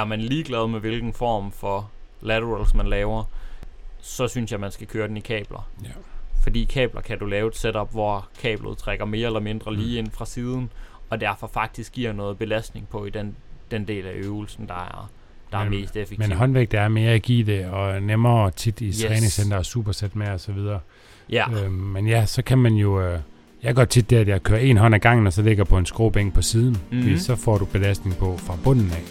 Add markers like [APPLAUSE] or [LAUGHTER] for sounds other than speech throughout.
er man ligeglad med hvilken form for laterals man laver, så synes jeg, man skal køre den i kabler. Ja. Fordi i kabler kan du lave et setup, hvor kablet trækker mere eller mindre lige ind fra siden, og derfor faktisk giver noget belastning på i den, den del af øvelsen, der er, der er Men- mest effektiv. Men håndvægt er mere agile og nemmere tit i Yes. træningscenter og supersæt med og så videre. Ja, Øh, men ja, så kan man jo... Øh, jeg går tit der, at jeg kører en hånd ad gangen, og så ligger på en skråbænk på siden. Mm-hmm. Fordi så får du belastning på fra bunden af.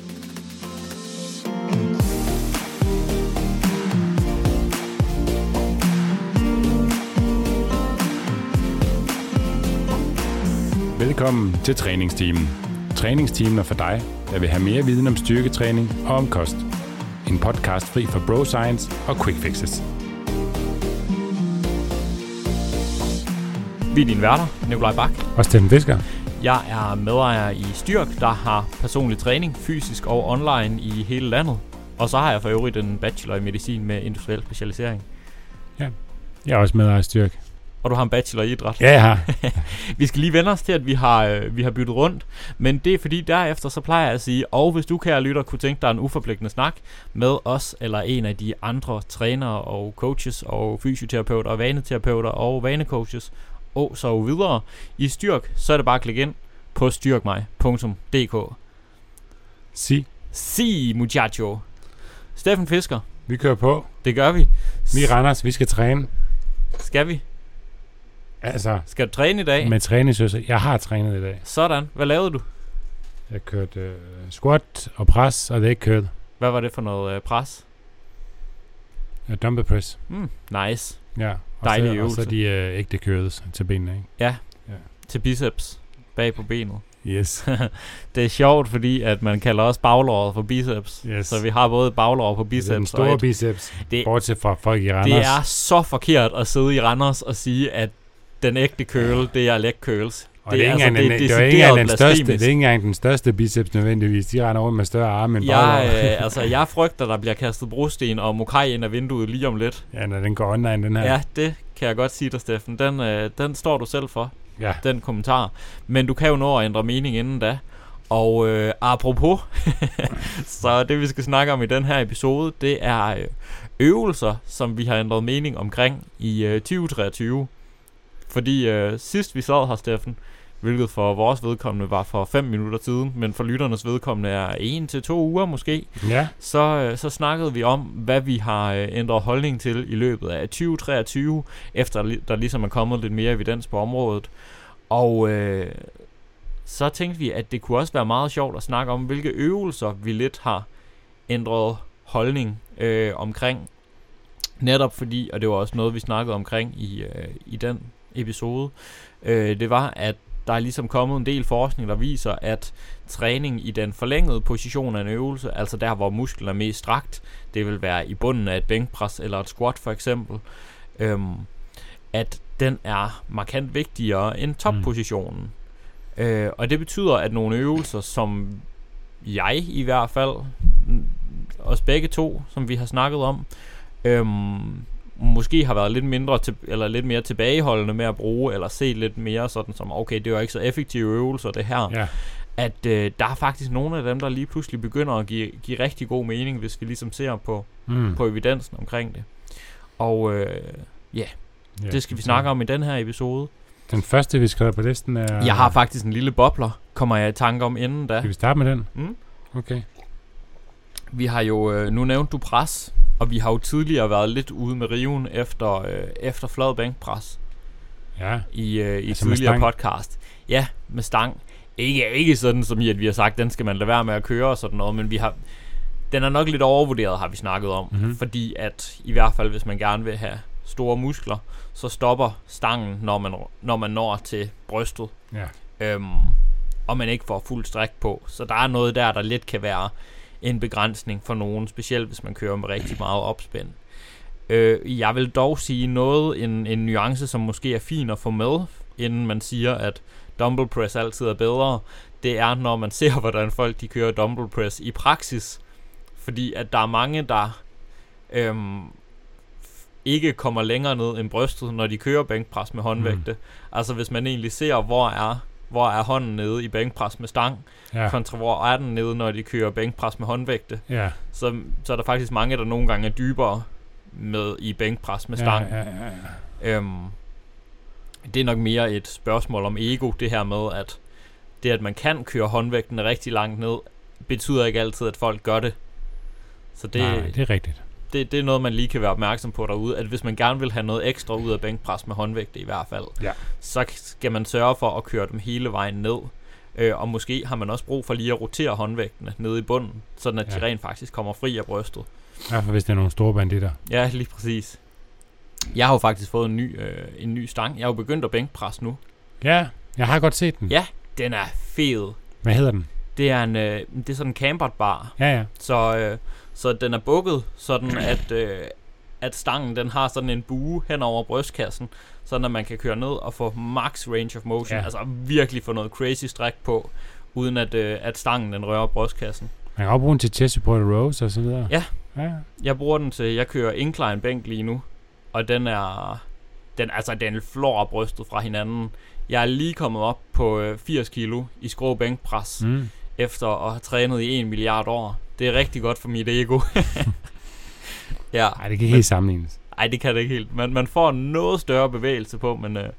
Velkommen til træningsteamen. Træningsteamen er for dig, der vil have mere viden om styrketræning og om kost. En podcast fri for bro science og quick fixes. vi er dine værter, Nikolaj Bak. Og Steffen Fisker. Jeg er medejer i Styrk, der har personlig træning, fysisk og online i hele landet. Og så har jeg for øvrigt en bachelor i medicin med industriel specialisering. Jeg er også med af styrk. Og du har en bachelor i idræt. Ja, jeg har. [LAUGHS] Vi skal lige vende os til, at vi har, øh, vi har byttet rundt. Men det er fordi, derefter så plejer jeg at sige, og hvis du, kære lytter, kunne tænke dig en uforpligtende snak med os, eller en af de andre trænere og coaches og fysioterapeuter og vaneterapeuter og vanecoaches, og så videre i Styrk, så er det bare at klikke ind på styrkmig.dk. Sig, Si, muchacho. Steffen Fisker, vi kører på. det gør vi. Vi er Randers, vi skal træne. Skal vi? Altså, Skal du træne i dag? med træningsøvelser. Jeg har trænet i dag. Sådan. Hvad lavede du? Jeg kørte øh, squat og pres, og det er ikke kørt. Hvad var det for noget øh, pres? Øh, dumbbell press. Mm, nice. Ja. Og Dejlig så, Og øvelse. så de øh, ægte køres til benene, ikke? Til biceps. Bag på benet. Yes. [LAUGHS] det er sjovt, fordi at man kalder også baglåret for biceps. Yes. Så vi har både baglår på det biceps er den og store et, biceps. Det- Bortset fra folk i Randers. Det er så forkert at sidde i Randers og sige, at den ægte curl, det er leg curls. og det, er ikke engang den, det, det, er decideret ikke engang den største, det er ikke engang den største biceps nødvendigvis. De render rundt med større arme end Jeg, øh, [LAUGHS] altså, jeg frygter, der bliver kastet brosten og mokai ind af vinduet lige om lidt. Ja, når den går online, den her. Ja, det kan jeg godt sige dig, Steffen. Den, øh, den står du selv for, ja. den kommentar. Men du kan jo nå at ændre mening inden da. Og øh, apropos, [LAUGHS] så det vi skal snakke om i den her episode, det er øh, øvelser, som vi har ændret mening omkring i øh, 2023. Fordi øh, sidst vi sad her, Steffen, hvilket for vores vedkommende var for 5 minutter siden, men for lytternes vedkommende er 1 til to uger måske, ja. så, øh, så snakkede vi om, hvad vi har øh, ændret holdning til i løbet af 2023, efter der ligesom er kommet lidt mere evidens på området. Og øh, så tænkte vi, at det kunne også være meget sjovt at snakke om, hvilke øvelser vi lidt har ændret holdning øh, omkring. Netop fordi, og det var også noget, vi snakkede omkring i, øh, i den episode, øh, det var, at der er ligesom kommet en del forskning, der viser, at træning i den forlængede position af en øvelse, altså der, hvor musklen er mest strakt, det vil være i bunden af et bænkpres eller et squat for eksempel, øhm, at den er markant vigtigere end toppositionen. Mm. Øh, og det betyder, at nogle øvelser, som jeg i hvert fald, os begge to, som vi har snakket om, øhm, måske har været lidt mindre til, eller lidt mere tilbageholdende med at bruge, eller se lidt mere sådan som, okay, det var ikke så effektive øvelser det her, ja. at øh, der er faktisk nogle af dem, der lige pludselig begynder at give, give rigtig god mening, hvis vi ligesom ser på, Mm. på evidensen omkring det. Og øh, ja. det skal vi snakke om i den her episode. Den første, vi skrev på listen er... Jeg har faktisk en lille bobler, kommer jeg i tanke om inden da. Skal vi starte med den? Mm. Okay. Vi har jo, øh, nu nævnt du pres, og vi har jo tidligere været lidt ude med riven efter, øh, efter flad bænkpres Ja. i, øh, i Altså tidligere podcast. Ja, med stang. Ikke, ikke sådan som i, at vi har sagt, den skal man lade være med at køre og sådan noget, men vi har, den er nok lidt overvurderet, har vi snakket om. Mhm. Fordi at, i hvert fald hvis man gerne vil have store muskler, så stopper stangen, når man, når man når til brystet. Ja. Øhm, og man ikke får fuld stræk på. Så der er noget der, der lidt kan være en begrænsning for nogen, specielt hvis man kører med rigtig meget opspænd. Øh, jeg vil dog sige noget, en, en nuance, som måske er fin at få med, inden man siger, at dumbbell press altid er bedre, det er, når man ser, [LAUGHS] hvordan folk de kører dumbbell press i praksis. Fordi at der er mange, der øhm, ikke kommer længere ned end brystet, når de kører bænkpres med håndvægte. Mm. Altså hvis man egentlig ser, hvor er hvor er hånden nede i bænkpres med stang, ja. Kontra hvor er den nede, når de kører bænkpres med håndvægte. ja, Så, så er der faktisk mange, der nogle gange er dybere med i bænkpres med stang. ja, ja, ja, ja. Øhm, det er nok mere et spørgsmål om ego, det her med, at det, at man kan køre håndvægten rigtig langt ned, betyder ikke altid, at folk gør det. Så det, Nej, det er rigtigt. Det, det er noget, man lige kan være opmærksom på derude, at hvis man gerne vil have noget ekstra ud af bænkpres med håndvægte i hvert fald, Ja. så skal man sørge for at køre dem hele vejen ned. Øh, og måske har man også brug for lige at rotere håndvægtene nede i bunden, sådan at ja. de rent faktisk kommer fri af brystet. I hvert fald, hvis det er nogle store banditter. Ja, lige præcis. Jeg har jo faktisk fået en ny, øh, en ny stang. Jeg har jo begyndt at bænkpresse nu. Ja, jeg har godt set den. Ja. Den er fed. Hvad hedder den? Det er en øh, det er sådan en campered bar. Ja, ja. Så, øh, så den er bukket sådan, at, øh, at stangen den har sådan en bue hen over brystkassen, sådan at man kan køre ned og få max range of motion. Ja. Altså virkelig få noget crazy stræk på, uden at, øh, at stangen den rører brystkassen. Man kan også bruge den til chest support rows og så videre. Ja. Ja, Jeg bruger den til, jeg kører incline bænk lige nu, og den er, den, altså den flår brystet fra hinanden. Jeg er lige kommet op på øh, 80 kilo i skrå bænkpres, mm. efter at have trænet i 1 milliard år. Det er rigtig godt for mit ego. [LAUGHS] ja, Ej, det kan ikke helt sammenlignes. ej det kan det ikke helt. Man, man får noget større bevægelse på, men, øh,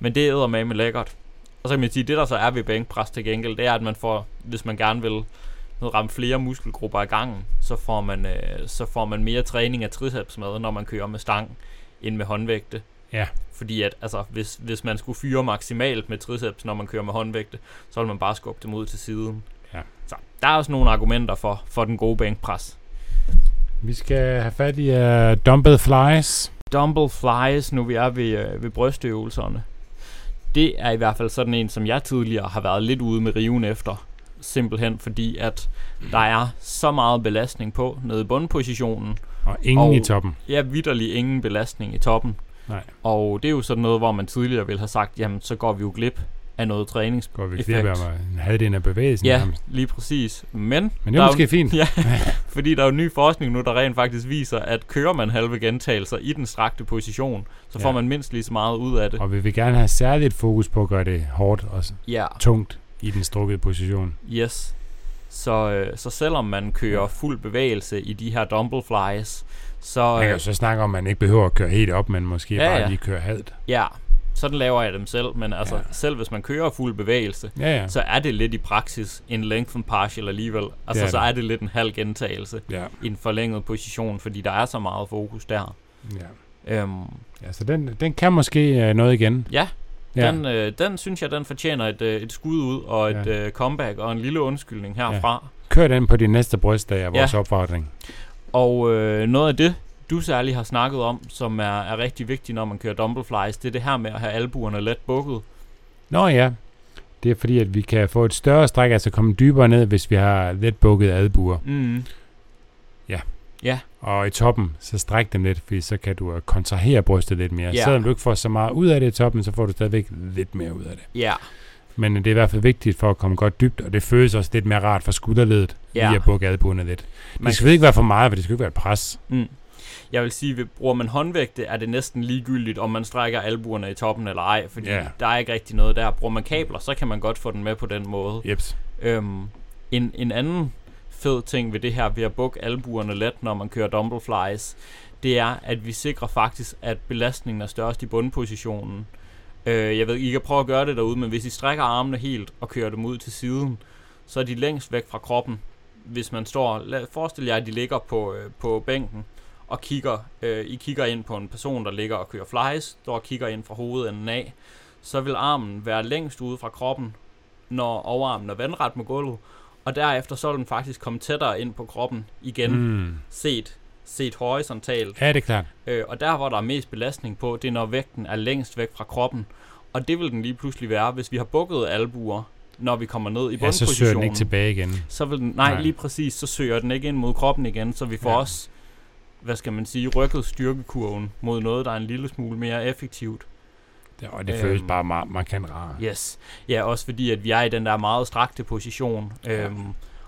men det æder med med lækkert. Og så kan man sige, det der så er ved bænkpres til gengæld, det er, at man får, hvis man gerne vil ramme flere muskelgrupper i gangen, så får man, øh, så får man mere træning af triceps med, når man kører med stang, end med håndvægte. Ja. Fordi at, altså, hvis, hvis man skulle fyre maksimalt med triceps, når man kører med håndvægte, så vil man bare skubbe dem ud til siden. Ja. Så der er også nogle argumenter for, for den gode bænkpres. Vi skal have fat i uh, dumbbell flies. Dumbbell flies, nu vi er ved, øh, ved brystøvelserne. Det er i hvert fald sådan en, som jeg tidligere har været lidt ude med riven efter. Simpelthen fordi, at der er så meget belastning på nede i bundpositionen. Og ingen Og- i toppen. Ja, vidderlig ingen belastning i toppen. Nej. Og det er jo sådan noget, hvor man tidligere ville have sagt, jamen så går vi jo glip af noget trænings. Går vi Effekt. glip af en halvdel af bevægelsen Ja, nærmest. lige præcis. Men, Men det er måske fint. [LAUGHS] Ja, fordi der er jo ny forskning nu, der rent faktisk viser, at kører man halve gentagelser i den strakte position, så får Ja. man mindst lige så meget ud af det. Og vi vil gerne have særligt fokus på at gøre det hårdt og Ja, tungt i den strukkede position. yes. Så, øh, så selvom man kører fuld bevægelse i de her dumbbell flies, så, Man kan jo øh, så snakke om, at man ikke behøver at køre helt op, men måske Ja, bare ja. lige køre halvt. ja, sådan laver jeg dem selv. Men altså, Ja. selv hvis man kører fuld bevægelse, Ja, ja. så er det lidt i praksis en lengthen partial alligevel. Altså, er så er det lidt en halv gentagelse Ja, i en forlænget position, fordi der er så meget fokus der. ja. Øhm, ja så den, den kan måske øh, noget igen. ja, Ja. Den, øh, den synes jeg, den fortjener et, øh, et skud ud og et Ja. øh, comeback og en lille undskyldning herfra. Kør den på din næste brystdag er vores Ja. opfordring. Og øh, noget af det, du særligt har snakket om, som er, er rigtig vigtigt, når man kører dumbbell flies, det er det her med at have albuerne let bukket. Nå ja, det er fordi, at vi kan få et større stræk, altså komme dybere ned, hvis vi har let bukket albuer. Mm. Og i toppen, så stræk dem lidt, fordi så kan du øh, kontrahere brystet lidt mere. Ja. Selvom du ikke får så meget ud af det i toppen, så får du stadigvæk lidt mere ud af det. Ja, Men øh, det er i hvert fald vigtigt for at komme godt dybt, og det føles også lidt mere rart for skulderledet, Ja. lige at bukke albuerne lidt. man, Det skal ikke være for meget, for det skal ikke være et pres. mm. Jeg vil sige, at bruger man håndvægte, er det næsten ligegyldigt, om man strækker albuerne i toppen eller ej, fordi Ja. der er ikke rigtig noget der. Bruger man kabler, så kan man godt få den med på den måde. Jeps. Øhm, en, en anden fed ting ved det her, ved at bukke albuerne let, når man kører dumbbell flies, det er, at vi sikrer faktisk, at belastningen er størst i bundpositionen. Øh, jeg ved, I kan prøve at gøre det derude, men hvis I strækker armene helt og kører dem ud til siden, så er de længst væk fra kroppen. Hvis man står, lad, forestil jer, at de ligger på, øh, på bænken og kigger, øh, I kigger ind på en person, der ligger og kører flies, står og kigger ind fra hovedenden af, så vil armen være længst ude fra kroppen, når overarmen er vandret med gulvet, og derefter så vil den faktisk komme tættere ind på kroppen igen, mm. Set, set horisontalt. Ja, det er klart. Øh, og der, hvor der er mest belastning på, det er, når vægten er længst væk fra kroppen. Og det vil den lige pludselig være, hvis vi har bukket albuer, når vi kommer ned i Ja, så bundpositionen. søger den ikke tilbage igen. Så vil den, nej, Nej. lige præcis, så søger den ikke ind mod kroppen igen, så vi får ja. også, hvad skal man sige, rykket styrkekurven mod noget, der er en lille smule mere effektivt. Det, og det Øhm. føles bare meget markant rart. Yes. Ja, også fordi, at vi er i den der meget strakte position. Ja. Øhm,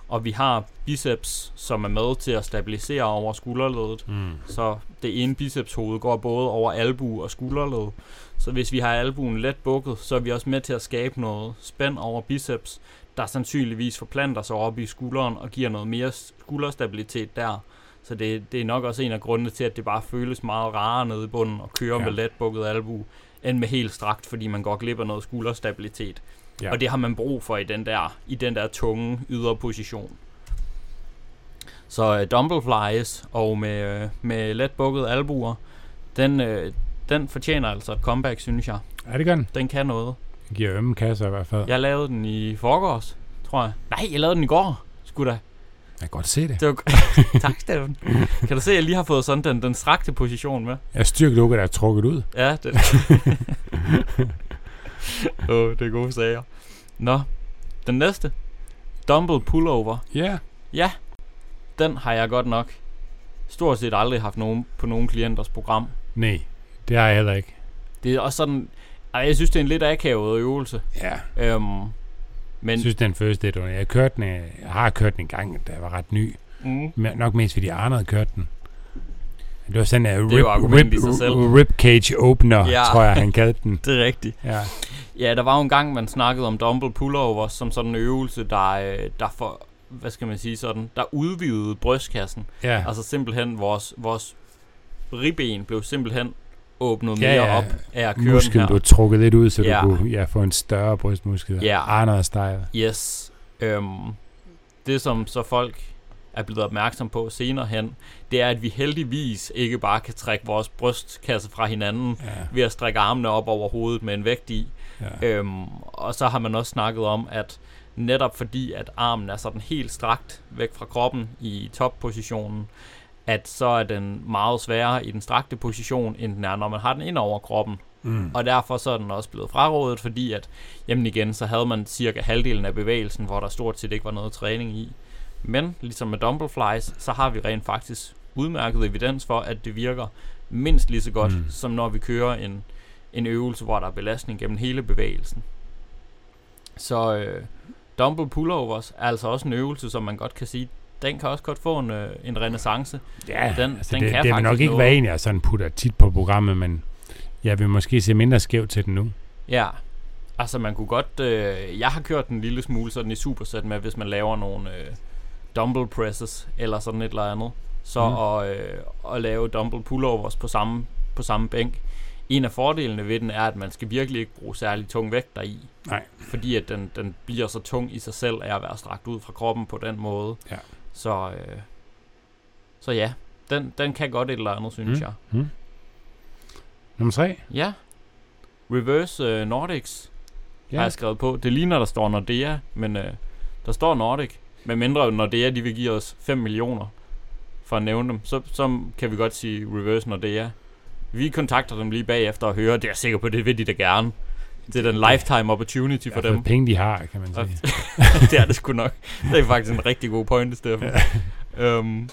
og vi har biceps, som er med til at stabilisere over skulderledet. Mm. Så det ene bicepshoved går både over albu og skulderled. Så hvis vi har albuen let bukket, så er vi også med til at skabe noget spænd over biceps, der sandsynligvis forplanter sig op i skulderen og giver noget mere skulderstabilitet der. Så det, det er nok også en af grundene til, at det bare føles meget rarere nede i bunden og køre Ja. ja. med let bukket albu, end med helt strakt, fordi man går glip af noget skulderstabilitet. Ja. Ja. Og det har man brug for i den der, i den der tunge ydre position. Så uh, dumbbell flies og med, uh, med let bukket albuer, den, uh, den fortjener altså et comeback, synes jeg. Er det godt? Den kan noget. Det giver ømme kasser i hvert fald. Jeg lavede den i forgårs, tror jeg. Nej, jeg lavede den i går. Skulle da. Jeg kan godt se det. Det var... [LAUGHS] tak, Steffen. Kan du se, at jeg lige har fået sådan den, den strakte position med? Jeg styrkelukket er trukket ud. Ja, det... [LAUGHS] Åh, oh, det er gode sager. Nå, den næste. Dumbbell pullover. Ja. Ja, den har jeg godt nok stort set aldrig haft nogen på nogen klienters program. Nej, det har jeg heller ikke. Det er også sådan... Jeg synes, det er en lidt akavet øvelse. Ja. Øhm, Men, jeg synes, den første var, jeg, kørte den, øh, jeg har kørt den en gang, da jeg var ret ny. Mm, Men Nok mest fordi Arne havde kørt den. Det var sådan en er jo rib, rib cage opener, Ja. tror jeg, han kaldte den. [LAUGHS] det er rigtigt. Ja. Ja, der var jo en gang, man snakkede om dumbbell pullover som sådan en øvelse, der, øh, der for, hvad skal man sige sådan, der udvidede brystkassen. Ja. Altså simpelthen vores, vores ribben blev simpelthen åbnet Ja, mere ja. op af at køre den Musklen her. blev trukket lidt ud, så Ja. du kunne ja, få en større brystmuskel. Ja. Havde stejl. Yes. Øhm, det som så folk er blevet opmærksom på senere hen, det er, at vi heldigvis ikke bare kan trække vores brystkasse fra hinanden Ja. ved at strække armene op over hovedet med en vægt i. Ja. Øhm, og så har man også snakket om, at netop fordi, at armen er sådan helt strakt væk fra kroppen i toppositionen, at så er den meget sværere i den strakte position, end den er, når man har den ind over kroppen. Mm. Og derfor så er den også blevet frarådet, fordi at, jamen igen, så havde man cirka halvdelen af bevægelsen, hvor der stort set ikke var noget træning i. Men ligesom med dumbbell flies, så har vi rent faktisk udmærket evidens for, at det virker mindst lige så godt, mm. som når vi kører en, en øvelse, hvor der er belastning gennem hele bevægelsen. Så øh, dumbbell pullovers er altså også en øvelse, som man godt kan sige, den kan også godt få en, øh, en renaissance. Ja, Den- altså den det, kan det vil nok ikke noget. være en, jeg sådan putter tit på programmet, men jeg vil måske se mindre skævt til den nu. Ja, altså man kunne godt... Øh, jeg har kørt en lille smule sådan i superset med, hvis man laver nogle øh, dumbbell presses eller sådan et eller andet. Så mm. at, øh, at lave dumbbell pullovers på samme, på samme bænk. En af fordelene ved den er, at man skal virkelig ikke bruge særlig tung vægt deri. Nej. Fordi at den, den bliver så tung i sig selv af at være strakt ud fra kroppen på den måde. Ja. Så, øh, så ja, den, den kan godt et eller andet, synes Mm. jeg. Mm. Nummer tre. Ja. Reverse øh, Nordics ja. har jeg skrevet på. Det ligner, der står Nordea, men øh, der står Nordic. Med mindre Nordea, de vil give os 5 millioner for at nævne dem, så, så kan vi godt sige Reverse Nordea. Vi kontakter dem lige bagefter og hører, det er jeg sikker på, det vil de da gerne. Det er den lifetime opportunity for Ja, dem. penge, de har, kan man sige. [LAUGHS] det er det sgu nok. Det er faktisk en rigtig god pointe, Steffen. øhm,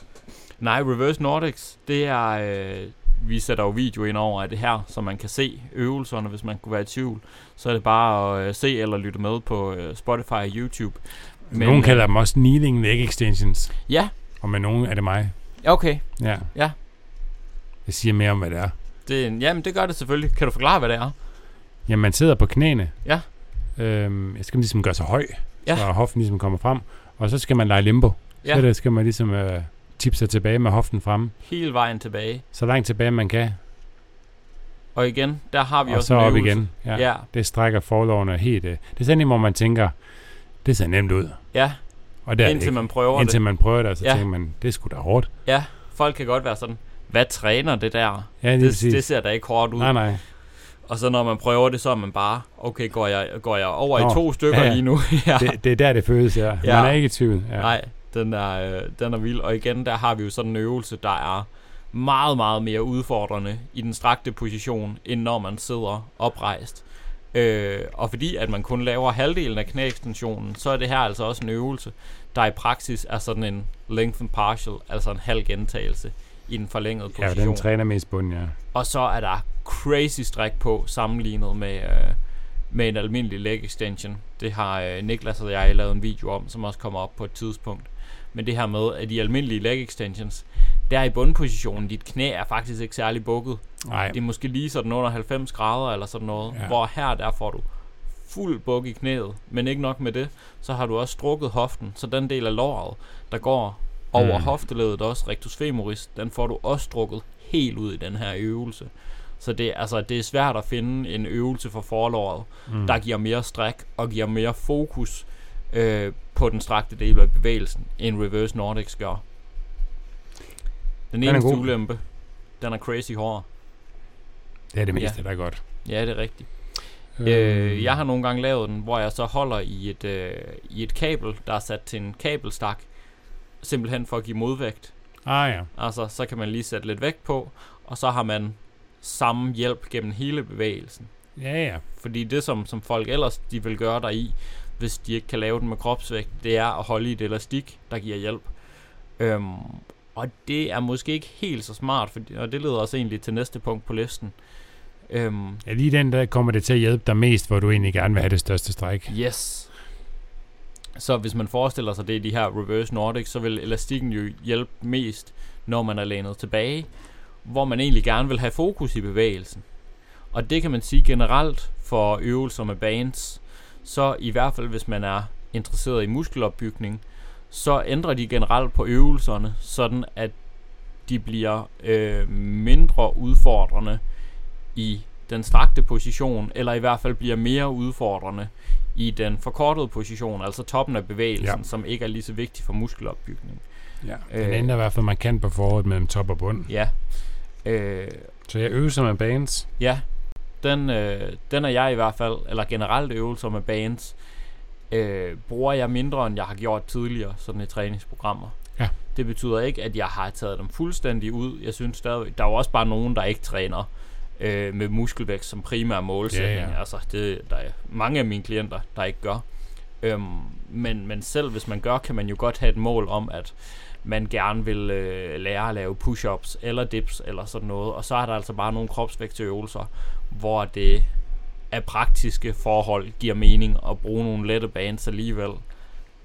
nej, Reverse Nordics, det er... Øh, vi sætter jo video ind over af det her, så man kan se øvelserne, hvis man kunne være i tvivl. Så er det bare at øh, se eller lytte med på øh, Spotify og YouTube. Men, Nogen øh, kalder dem også kneeling leg extensions, Ja, og med nogen er det mig. okay. Ja. Ja. Det siger mere om, hvad det er. Det, en- jamen, det gør det selvfølgelig. Kan du forklare, hvad det er? Jamen, man sidder på knæene. Ja. Øhm, jeg skal ligesom gøre sig høj, Ja. så hoften ligesom kommer frem. Og så skal man lege limbo. Ja. Så der skal man ligesom øh, tippe sig tilbage med hoften fremme. Hele vejen tilbage. Så langt tilbage man kan. Og igen, der har vi og også så op igen. Ja. Ja. Det strækker forlovene helt. Øh. Det er sådan en, hvor man tænker, det ser nemt ud. ja, Og det er det indtil man prøver Indtil det. man prøver det, og så Ja. tænker man, det er sgu da hårdt. Ja, folk kan godt være sådan, hvad træner det der? Ja, det, Det, det ser da ikke hårdt ud. Nej, nej. Og så når man prøver det, så er man bare, okay, går jeg, går jeg over Nå, i to stykker ja, ja. lige nu? [LAUGHS] ja. Det, det er der, det føles, ja. Ja. Man er ikke i tvivl. Ja. Nej, den er, øh, den er vild. Og igen, der har vi jo sådan en øvelse, der er meget, meget mere udfordrende i den strakte position, end når man sidder oprejst. Øh, og fordi at man kun laver halvdelen af knæekstensionen, så er det her altså også en øvelse, der i praksis er sådan en lengthen partial, altså en halv gentagelse i den forlængede Ja, position. den træner mest bunden, ja. Og så er der crazy stræk på sammenlignet med, øh, med en almindelig leg extension. Det har øh, Niklas og jeg lavet en video om, som også kommer op på et tidspunkt. Men det her med, at de almindelige leg extensions, der i bundpositionen, dit knæ er faktisk ikke særlig bukket. Nej, Det er måske lige sådan under 90 grader eller sådan noget. Ja. Hvor her, der får du fuld buk i knæet. Men ikke nok med det, så har du også strukket hoften. Så den del af låret, der går over mm. hofteledet også, rectus femoris, den får du også strukket helt ud i den her øvelse. Så det, altså, det er svært at finde en øvelse for forlåret, mm. der giver mere stræk og giver mere fokus øh, på den strakte del af bevægelsen, end reverse Nordics gør. Den Den eneste ulempe, den er crazy hård. det er det meste, ja. der er godt. Ja, det er rigtigt. Øh, jeg har nogle gange lavet den, hvor jeg så holder i et, øh, i et kabel, der er sat til en kabelstak, simpelthen for at give modvægt. Ah ja, Altså, så kan man lige sætte lidt vægt på, og så har man samme hjælp gennem hele bevægelsen. ja ja. Fordi det, som, som folk ellers de vil gøre der i, hvis de ikke kan lave den med kropsvægt, det er at holde i et elastik, der giver hjælp. Øhm, og det er måske ikke helt så smart, fordi, og det leder os egentlig til næste punkt på listen. Øhm, Ja, lige den der kommer det til at hjælpe dig mest, hvor du egentlig gerne vil have det største stræk. Yes. Så hvis man forestiller sig det i de her reverse nordic, så vil elastikken jo hjælpe mest, når man er lænet tilbage, hvor man egentlig gerne vil have fokus i bevægelsen. Og det kan man sige generelt for øvelser med bands, så i hvert fald hvis man er interesseret i muskelopbygning, så ændrer de generelt på øvelserne, sådan at de bliver øh, mindre udfordrende i den strakte position, eller i hvert fald bliver mere udfordrende i den forkortede position, altså toppen af bevægelsen, Ja. som ikke er lige så vigtig for muskelopbygning. Ja. Den Øh. ændrer i hvert fald markant på forholdet mellem top og bund. Ja. Øh, Så jeg øvelser med bands. ja, den, øh, den er jeg i hvert fald, eller generelt øvelser med bands, øh, bruger jeg mindre, end jeg har gjort tidligere, sådan i træningsprogrammer. Ja. Det betyder ikke, at jeg har taget dem fuldstændig ud. Jeg synes stadig, der er jo også bare nogen, der ikke træner øh, med muskelvækst som primær målsætning. Ja, ja. Altså, det der er mange af mine klienter, der ikke gør. Øhm, men, men selv hvis man gør, kan man jo godt have et mål om, at man gerne vil øh, lære at lave push-ups eller dips eller sådan noget. Og så er der altså bare nogle kropsvægtsøvelser, hvor det af praktiske forhold giver mening at bruge nogle lette bands alligevel.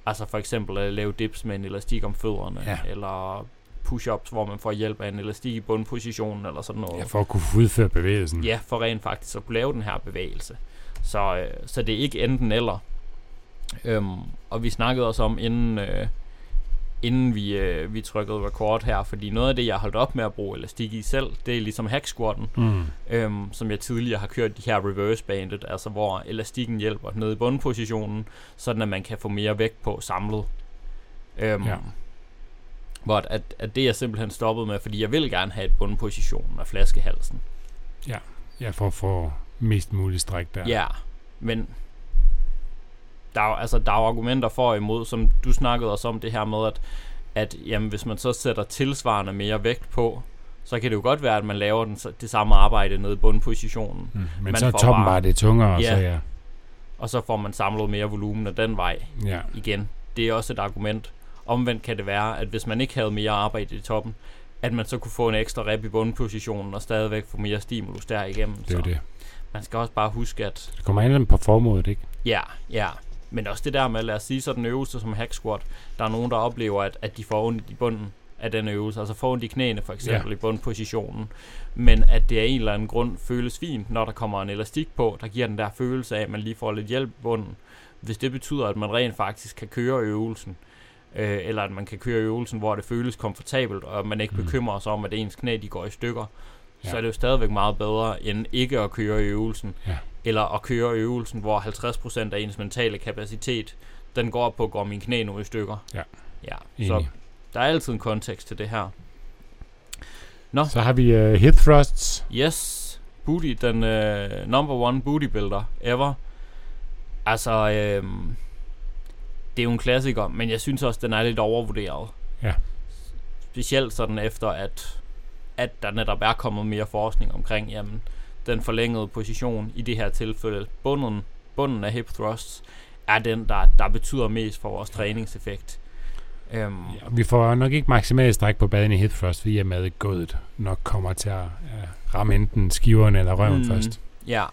Altså for eksempel at lave dips med en elastik om fødderne, Ja. eller push-ups, hvor man får hjælp af en elastik i bundpositionen eller sådan noget. Ja, for at kunne udføre bevægelsen. Ja, for rent faktisk at kunne lave den her bevægelse. Så, øh, så det er ikke enten eller. Øhm, og vi snakkede også om, inden, øh, inden vi, øh, vi trykkede record her, fordi noget af det, jeg har holdt op med at bruge elastik i selv, det er ligesom hack squatten, Mm. øhm, som jeg tidligere har kørt de her reverse banded, altså hvor elastikken hjælper nede i bundpositionen, sådan at man kan få mere vægt på samlet. Øhm, Ja. Hvor at, at, det er jeg simpelthen stoppet med, fordi jeg vil gerne have et bundposition af flaskehalsen. Ja, for at få mest muligt stræk der. Ja, men der er, altså, der er jo argumenter for og imod, som du snakkede også om det her med, at, at jamen, hvis man så sætter tilsvarende mere vægt på, så kan det jo godt være, at man laver den, det samme arbejde nede i bundpositionen, Mm. Men Man så er toppen bare- bare det tungere, Ja. så ja. og så får man samlet mere volumen af den vej ja. igen. Det er også et argument. Omvendt kan det være, at hvis man ikke havde mere arbejde i toppen, at man så kunne få en ekstra rep i bundpositionen og stadigvæk få mere stimulus derigennem. Det er så det. man skal også bare huske, at Det kommer an på formålet, ikke? Ja, ja. Men også det der med, lad os sige sådan en øvelse som hack squat, der er nogen, der oplever, at, at de får ondt i bunden af den øvelse, altså får ondt i knæene for eksempel ja. i bundpositionen, men at det af en eller anden grund føles fint, når der kommer en elastik på, der giver den der følelse af, at man lige får lidt hjælp i bunden. Hvis det betyder, at man rent faktisk kan køre øvelsen, øh, eller at man kan køre øvelsen, hvor det føles komfortabelt, og man ikke Mm. bekymrer sig om, at ens knæ de går i stykker, Ja. så er det jo stadigvæk meget bedre, end ikke at køre øvelsen, Ja. Eller at køre øvelsen, hvor 50% af ens mentale kapacitet, den går på at gå mine knæ nu i stykker. Ja. Ja, Enig. så der er altid en kontekst til det her. Nå, Så har vi uh, hip thrusts. yes, booty, den uh, number one booty builder ever. Altså, øhm, det er jo en klassiker, men jeg synes også, den er lidt overvurderet. Ja. Specielt sådan efter, at, at der netop er kommet mere forskning omkring, jamen, den forlængede position i det her tilfælde, bunden, bunden af hip thrusts, er den, der, der betyder mest for vores træningseffekt. Øhm, Ja, vi får nok ikke maksimalt stræk på baden i hip thrust, fordi med gulvet nok kommer til at uh, ramme enten skiverne eller røven Mm. først. Ja,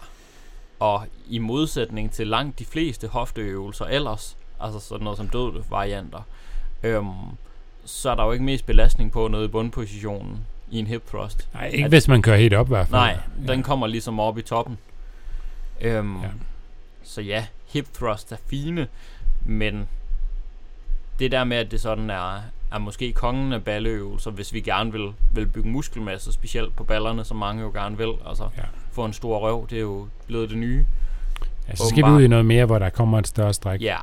og i modsætning til langt de fleste hofteøvelser ellers, altså sådan noget som døde varianter, øhm, så er der jo ikke mest belastning på noget i bundpositionen i en hip thrust. Nej, ikke At- hvis man kører helt op i hvert fald. Nej, den kommer ligesom op i toppen. Øhm, Ja. Så ja, hip thrust er fine, men det der med, at det sådan er, er måske kongen af balleøvelser, hvis vi gerne vil, vil bygge muskelmasse, specielt på ballerne, som mange jo gerne vil, altså Ja. få en stor røv, det er jo blevet det nye. Ja, så skal vi ud i noget mere, hvor der kommer et større stræk. Ja,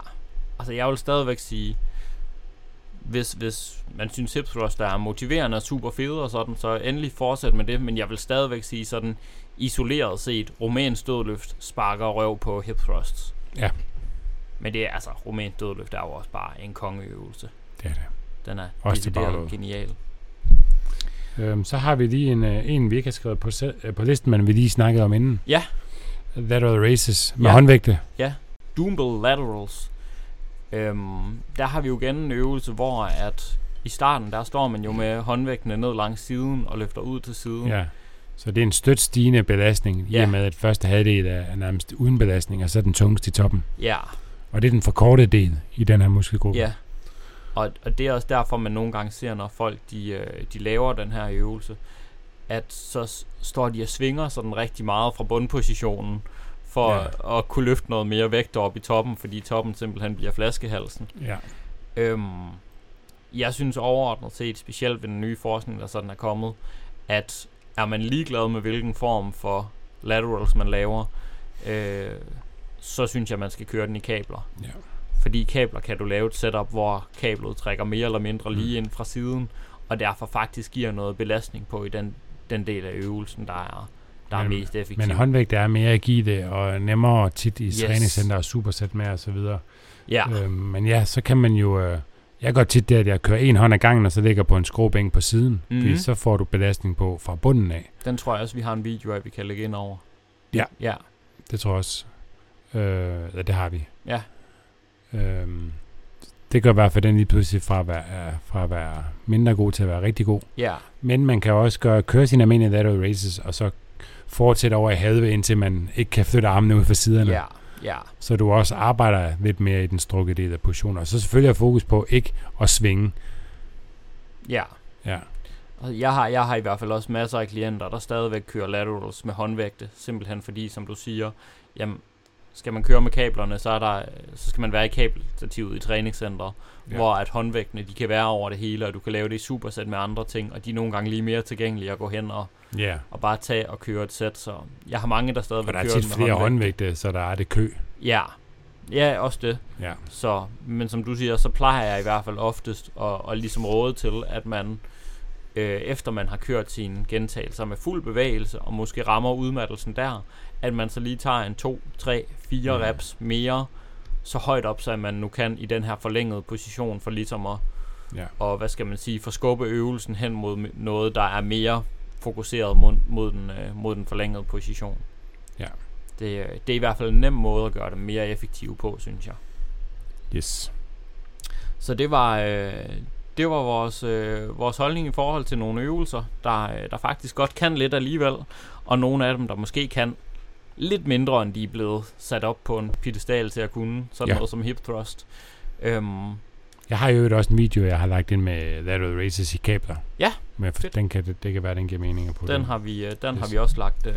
altså jeg vil stadigvæk sige, hvis, hvis man synes hip thrust er motiverende og super fede og sådan, så endelig fortsæt med det, men jeg vil stadigvæk sige sådan, isoleret set, romansk dødløft sparker røv på hip thrusts. Ja. Men det er altså, romansk dødløft er jo også bare en kongeøvelse. Det er det. Den er Også decideret genial. Øhm, så har vi lige en, øh, en vi ikke har skrevet på, øh, på listen, men vi lige snakkede om inden. Ja. Lateral races med Ja. håndvægte. Dumbbell laterals. Øhm, der har vi jo igen en øvelse, hvor at i starten, der står man jo med håndvægtene ned langs siden og løfter ud til siden. Ja. Så det er en stødt stigende belastning, i Ja. og med at første halvdel er nærmest uden belastning, og så er den tungest i toppen. ja. Og det er den forkortede del i den her muskelgruppe. Ja, og, og det er også derfor, man nogle gange ser, når folk de, øh, de laver den her øvelse, at så står de og svinger sådan rigtig meget fra bundpositionen, for Ja. ja. at kunne løfte noget mere vægt op i toppen, fordi toppen simpelthen bliver flaskehalsen. ja. Øhm, jeg synes overordnet set, specielt ved den nye forskning, der sådan er kommet, at er man ligeglad med hvilken form for laterals man laver, øh, så synes jeg, man skal køre den i kabler. Ja. Fordi i kabler kan du lave et setup, hvor kablet trækker mere eller mindre Mm. lige ind fra siden, og derfor faktisk giver noget belastning på i den, den del af øvelsen, der er, der er Men- mest effektiv. Men håndvægt er mere agile og nemmere tit i Yes. træningscenter og supersæt med og så videre. ja, Øhm, men ja, så kan man jo... Øh, jeg går tit der, at jeg kører en hånd ad gangen, og så ligger på en skråbænk på siden. Mhm. Fordi så får du belastning på fra bunden af. den tror jeg også, vi har en video af, vi kan lægge ind over. Ja. Ja, Det tror jeg også. Øh, ja, det har vi. ja, Øhm, det gør i hvert fald den lige pludselig fra at, være, fra at være mindre god til at være rigtig god. ja, Men man kan også gøre, køre sine almindelige lateral races, og så fortsætte over i halve, indtil man ikke kan flytte armene ud fra siderne. ja, ja, Så du også arbejder lidt mere i den strukket del af positionen. Og så selvfølgelig har fokus på ikke at svinge. ja. Ja, jeg har, jeg har i hvert fald også masser af klienter, der stadigvæk kører laterals med håndvægte, simpelthen fordi, som du siger, jamen, skal man køre med kablerne, så, er der, så skal man være i kabelstativet i træningscenteret, Ja. ja. hvor at håndvægtene, de kan være over det hele, og du kan lave det i supersæt med andre ting, og de er nogle gange lige mere tilgængelige at gå hen og, ja. og bare tage og køre et sæt, så jeg har mange, der stadigvæk Og der er tit med flere håndvægte. håndvægte, så der er det kø. Ja, ja, også det. Ja, Så, men som du siger, så plejer jeg i hvert fald oftest at, at ligesom råde til, at man øh, efter man har kørt sine gentagelser med fuld bevægelse, og måske rammer udmattelsen der, at man så lige tager en 2, 3, 4 Mm. reps mere, så højt op, så man nu kan i den her forlængede position, for ligesom at, ja. og hvad skal man sige, forskubbe øvelsen hen mod noget, der er mere fokuseret mod, mod, den, øh, mod den forlængede position. Ja. Det, øh, det er i hvert fald en nem måde at gøre det mere effektivt på, synes jeg. Yes. Så det var, øh, det var vores, øh, vores holdning i forhold til nogle øvelser, der, øh, der faktisk godt kan lidt alligevel, og nogle af dem, der måske kan lidt mindre, end de er blevet sat op på en pedestal til at kunne, sådan ja. noget som hip thrust. Øhm, Jeg har jo også en video, jeg har lagt ind med lateral races i kabler. Ja, Men for, den kan, det, det kan være, den giver mening putte den ind. har vi, øh, den har vi også lagt, øh,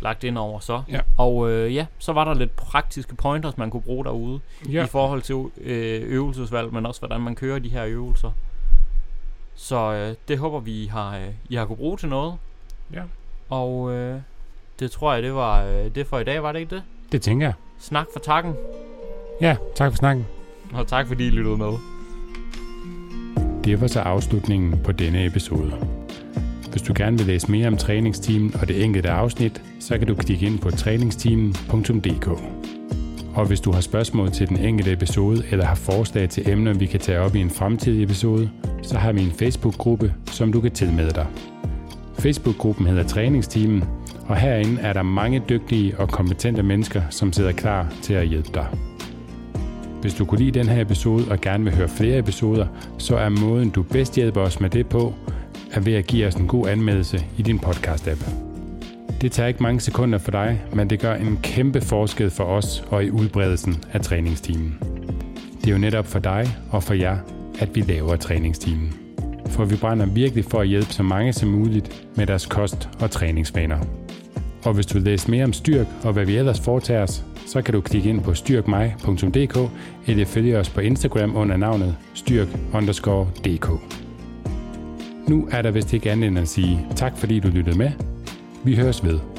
lagt ind over så. Ja. Og øh, ja, så var der lidt praktiske pointers, man kunne bruge derude, Ja. i forhold til øh, øvelsesvalg, men også hvordan man kører de her øvelser. Så øh, det håber vi, I har, øh, I har kunne bruge til noget. ja, Og øh, det tror jeg, det var øh, det for i dag, var det ikke det? det tænker jeg. Snak for takken, Ja, tak for snakken. og tak fordi I lyttede med. Det var så afslutningen på denne episode. Hvis du gerne vil læse mere om træningsteamen og det enkelte afsnit, så kan du klikke ind på træningsteamen.dk. Og hvis du har spørgsmål til den enkelte episode eller har forslag til emner, vi kan tage op i en fremtidig episode, så har vi en Facebook-gruppe, som du kan tilmelde dig. Facebook-gruppen hedder Træningsteamen, og herinde er der mange dygtige og kompetente mennesker, som sidder klar til at hjælpe dig. Hvis du kunne lide den her episode og gerne vil høre flere episoder, så er måden du bedst hjælper os med det på, er ved at give os en god anmeldelse i din podcast-app. Det tager ikke mange sekunder for dig, men det gør en kæmpe forskel for os og i udbredelsen af træningstimen. Det er jo netop for dig og for jer, at vi laver træningstimen. For vi brænder virkelig for at hjælpe så mange som muligt med deres kost- og træningsvaner. Og hvis du vil læse mere om Styrk og hvad vi ellers foretager os, så kan du klikke ind på styrkmig.dk eller følge os på Instagram under navnet styrk_dk. Nu er der vist ikke andet end at sige tak fordi du lyttede med. Vi høres ved.